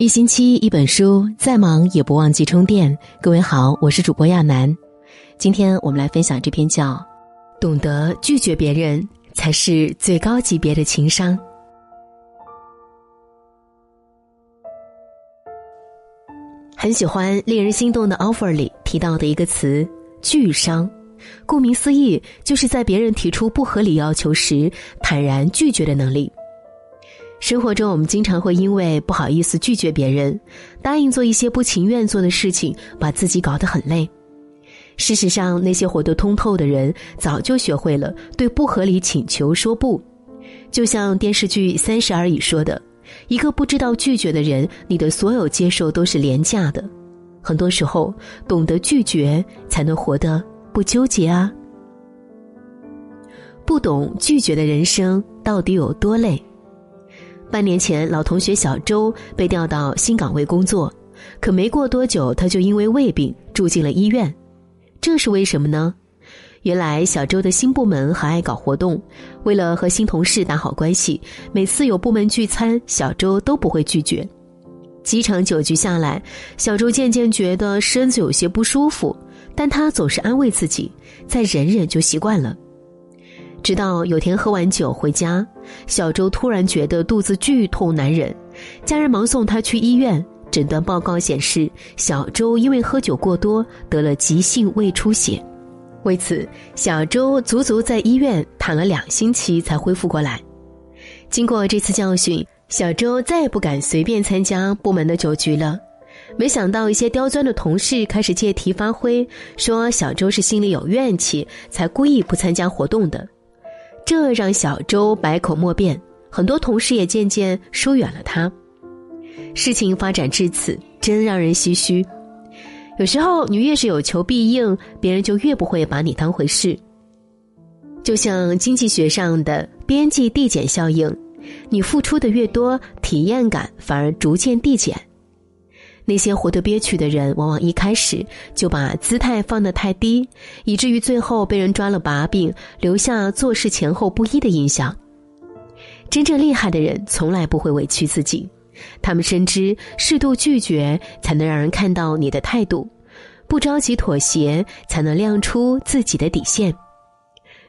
一星期一本书，再忙也不忘记充电。各位好，我是主播亚楠，今天我们来分享这篇叫《懂得拒绝别人才是最高级别的情商》。很喜欢令人心动的 offer 里提到的一个词“拒商”，顾名思义，就是在别人提出不合理要求时坦然拒绝的能力。生活中，我们经常会因为不好意思拒绝别人，答应做一些不情愿做的事情，把自己搞得很累。事实上，那些活得通透的人，早就学会了对不合理请求说不。就像电视剧《三十而已》说的：“一个不知道拒绝的人，你的所有接受都是廉价的。”很多时候，懂得拒绝，才能活得不纠结啊。不懂拒绝的人生到底有多累？半年前，老同学小周被调到新岗位工作，可没过多久，他就因为胃病住进了医院。这是为什么呢？原来小周的新部门很爱搞活动，为了和新同事打好关系，每次有部门聚餐，小周都不会拒绝。几场酒局下来，小周渐渐觉得身子有些不舒服，但他总是安慰自己，再忍忍就习惯了。直到有天喝完酒回家，小周突然觉得肚子剧痛难忍，家人忙送他去医院。诊断报告显示，小周因为喝酒过多得了急性胃出血。为此，小周足足在医院躺了两星期才恢复过来。经过这次教训，小周再也不敢随便参加部门的酒局了。没想到，一些刁钻的同事开始借题发挥，说小周是心里有怨气，才故意不参加活动的。这让小周百口莫辩，很多同事也渐渐疏远了他。事情发展至此，真让人唏嘘。有时候你越是有求必应，别人就越不会把你当回事。就像经济学上的边际递减效应，你付出的越多，体验感反而逐渐递减。那些活得憋屈的人，往往一开始就把姿态放得太低，以至于最后被人抓了把柄，留下做事前后不一的印象。真正厉害的人，从来不会委屈自己，他们深知适度拒绝才能让人看到你的态度，不着急妥协才能亮出自己的底线。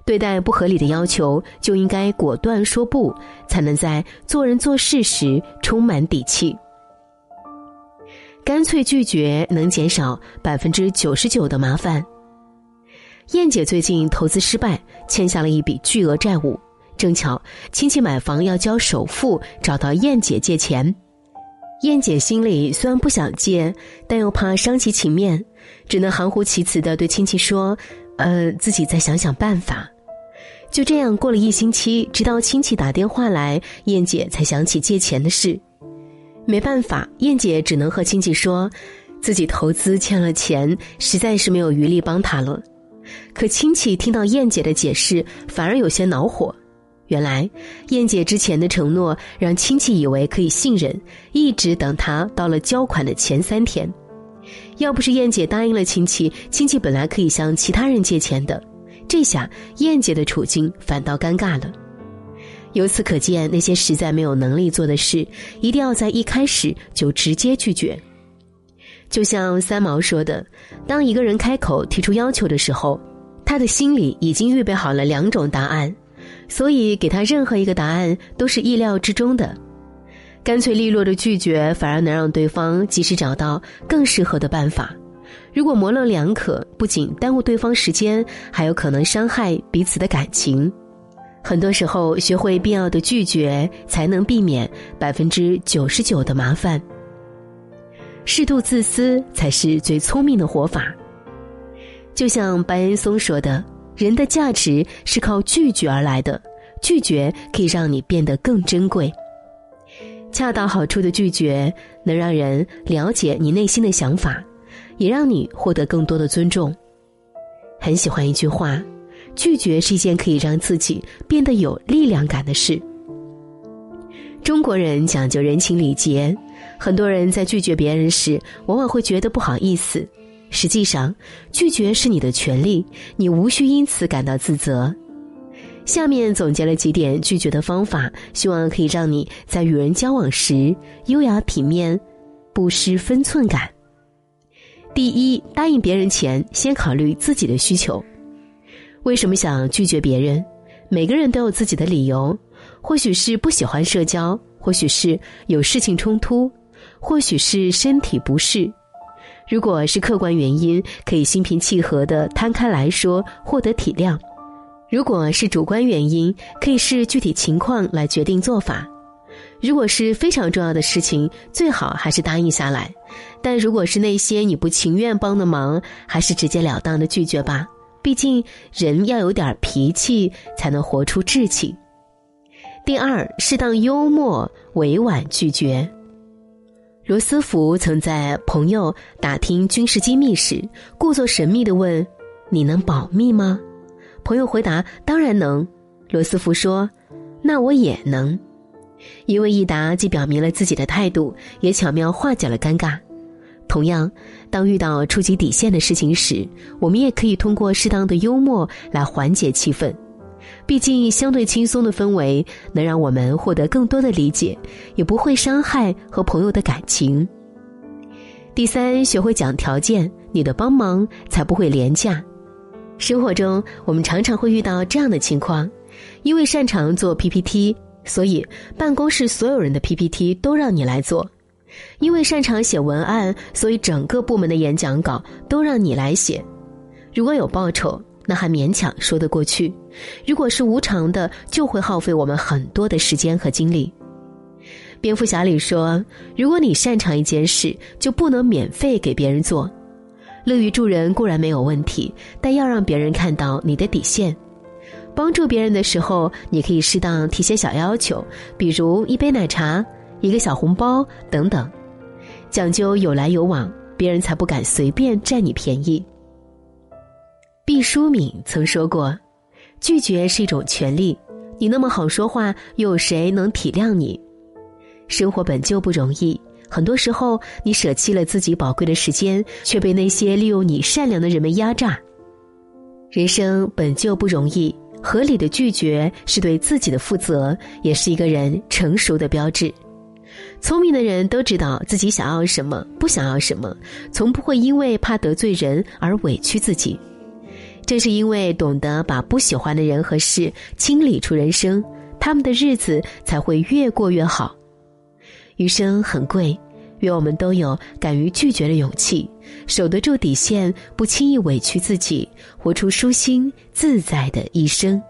对待不合理的要求，就应该果断说不，才能在做人做事时充满底气。干脆拒绝能减少百分之九十九的麻烦。燕姐最近投资失败，欠下了一笔巨额债务，正巧亲戚买房要交首付，找到燕姐借钱。燕姐心里虽然不想借，但又怕伤其情面，只能含糊其辞的对亲戚说：“呃，自己再想想办法。”就这样过了一星期，直到亲戚打电话来，燕姐才想起借钱的事。没办法，燕姐只能和亲戚说，自己投资欠了钱，实在是没有余力帮他了。可亲戚听到燕姐的解释，反而有些恼火。原来，燕姐之前的承诺让亲戚以为可以信任，一直等他到了交款的前三天。要不是燕姐答应了亲戚，亲戚本来可以向其他人借钱的，这下燕姐的处境反倒尴尬了。由此可见，那些实在没有能力做的事，一定要在一开始就直接拒绝。就像三毛说的：“当一个人开口提出要求的时候，他的心里已经预备好了两种答案，所以给他任何一个答案都是意料之中的。干脆利落的拒绝，反而能让对方及时找到更适合的办法。如果模棱两可，不仅耽误对方时间，还有可能伤害彼此的感情。”很多时候，学会必要的拒绝，才能避免百分之九十九的麻烦。适度自私才是最聪明的活法。就像白岩松说的：“人的价值是靠拒绝而来的，拒绝可以让你变得更珍贵。恰到好处的拒绝，能让人了解你内心的想法，也让你获得更多的尊重。”很喜欢一句话。拒绝是一件可以让自己变得有力量感的事。中国人讲究人情礼节，很多人在拒绝别人时，往往会觉得不好意思。实际上，拒绝是你的权利，你无需因此感到自责。下面总结了几点拒绝的方法，希望可以让你在与人交往时优雅体面、不失分寸感。第一，答应别人前先考虑自己的需求。为什么想拒绝别人？每个人都有自己的理由，或许是不喜欢社交，或许是有事情冲突，或许是身体不适。如果是客观原因，可以心平气和的摊开来说，获得体谅；如果是主观原因，可以视具体情况来决定做法。如果是非常重要的事情，最好还是答应下来；但如果是那些你不情愿帮的忙，还是直截了当的拒绝吧。毕竟，人要有点脾气，才能活出志气。第二，适当幽默，委婉拒绝。罗斯福曾在朋友打听军事机密时，故作神秘的问：“你能保密吗？”朋友回答：“当然能。”罗斯福说：“那我也能。”一问一答，既表明了自己的态度，也巧妙化解了尴尬。同样，当遇到触及底线的事情时，我们也可以通过适当的幽默来缓解气氛。毕竟，相对轻松的氛围能让我们获得更多的理解，也不会伤害和朋友的感情。第三，学会讲条件，你的帮忙才不会廉价。生活中，我们常常会遇到这样的情况：因为擅长做 PPT，所以办公室所有人的 PPT 都让你来做。因为擅长写文案，所以整个部门的演讲稿都让你来写。如果有报酬，那还勉强说得过去；如果是无偿的，就会耗费我们很多的时间和精力。蝙蝠侠里说：“如果你擅长一件事，就不能免费给别人做。乐于助人固然没有问题，但要让别人看到你的底线。帮助别人的时候，你可以适当提些小要求，比如一杯奶茶。”一个小红包等等，讲究有来有往，别人才不敢随便占你便宜。毕淑敏曾说过：“拒绝是一种权利，你那么好说话，又有谁能体谅你？生活本就不容易，很多时候你舍弃了自己宝贵的时间，却被那些利用你善良的人们压榨。人生本就不容易，合理的拒绝是对自己的负责，也是一个人成熟的标志。”聪明的人都知道自己想要什么，不想要什么，从不会因为怕得罪人而委屈自己。正是因为懂得把不喜欢的人和事清理出人生，他们的日子才会越过越好。余生很贵，愿我们都有敢于拒绝的勇气，守得住底线，不轻易委屈自己，活出舒心自在的一生。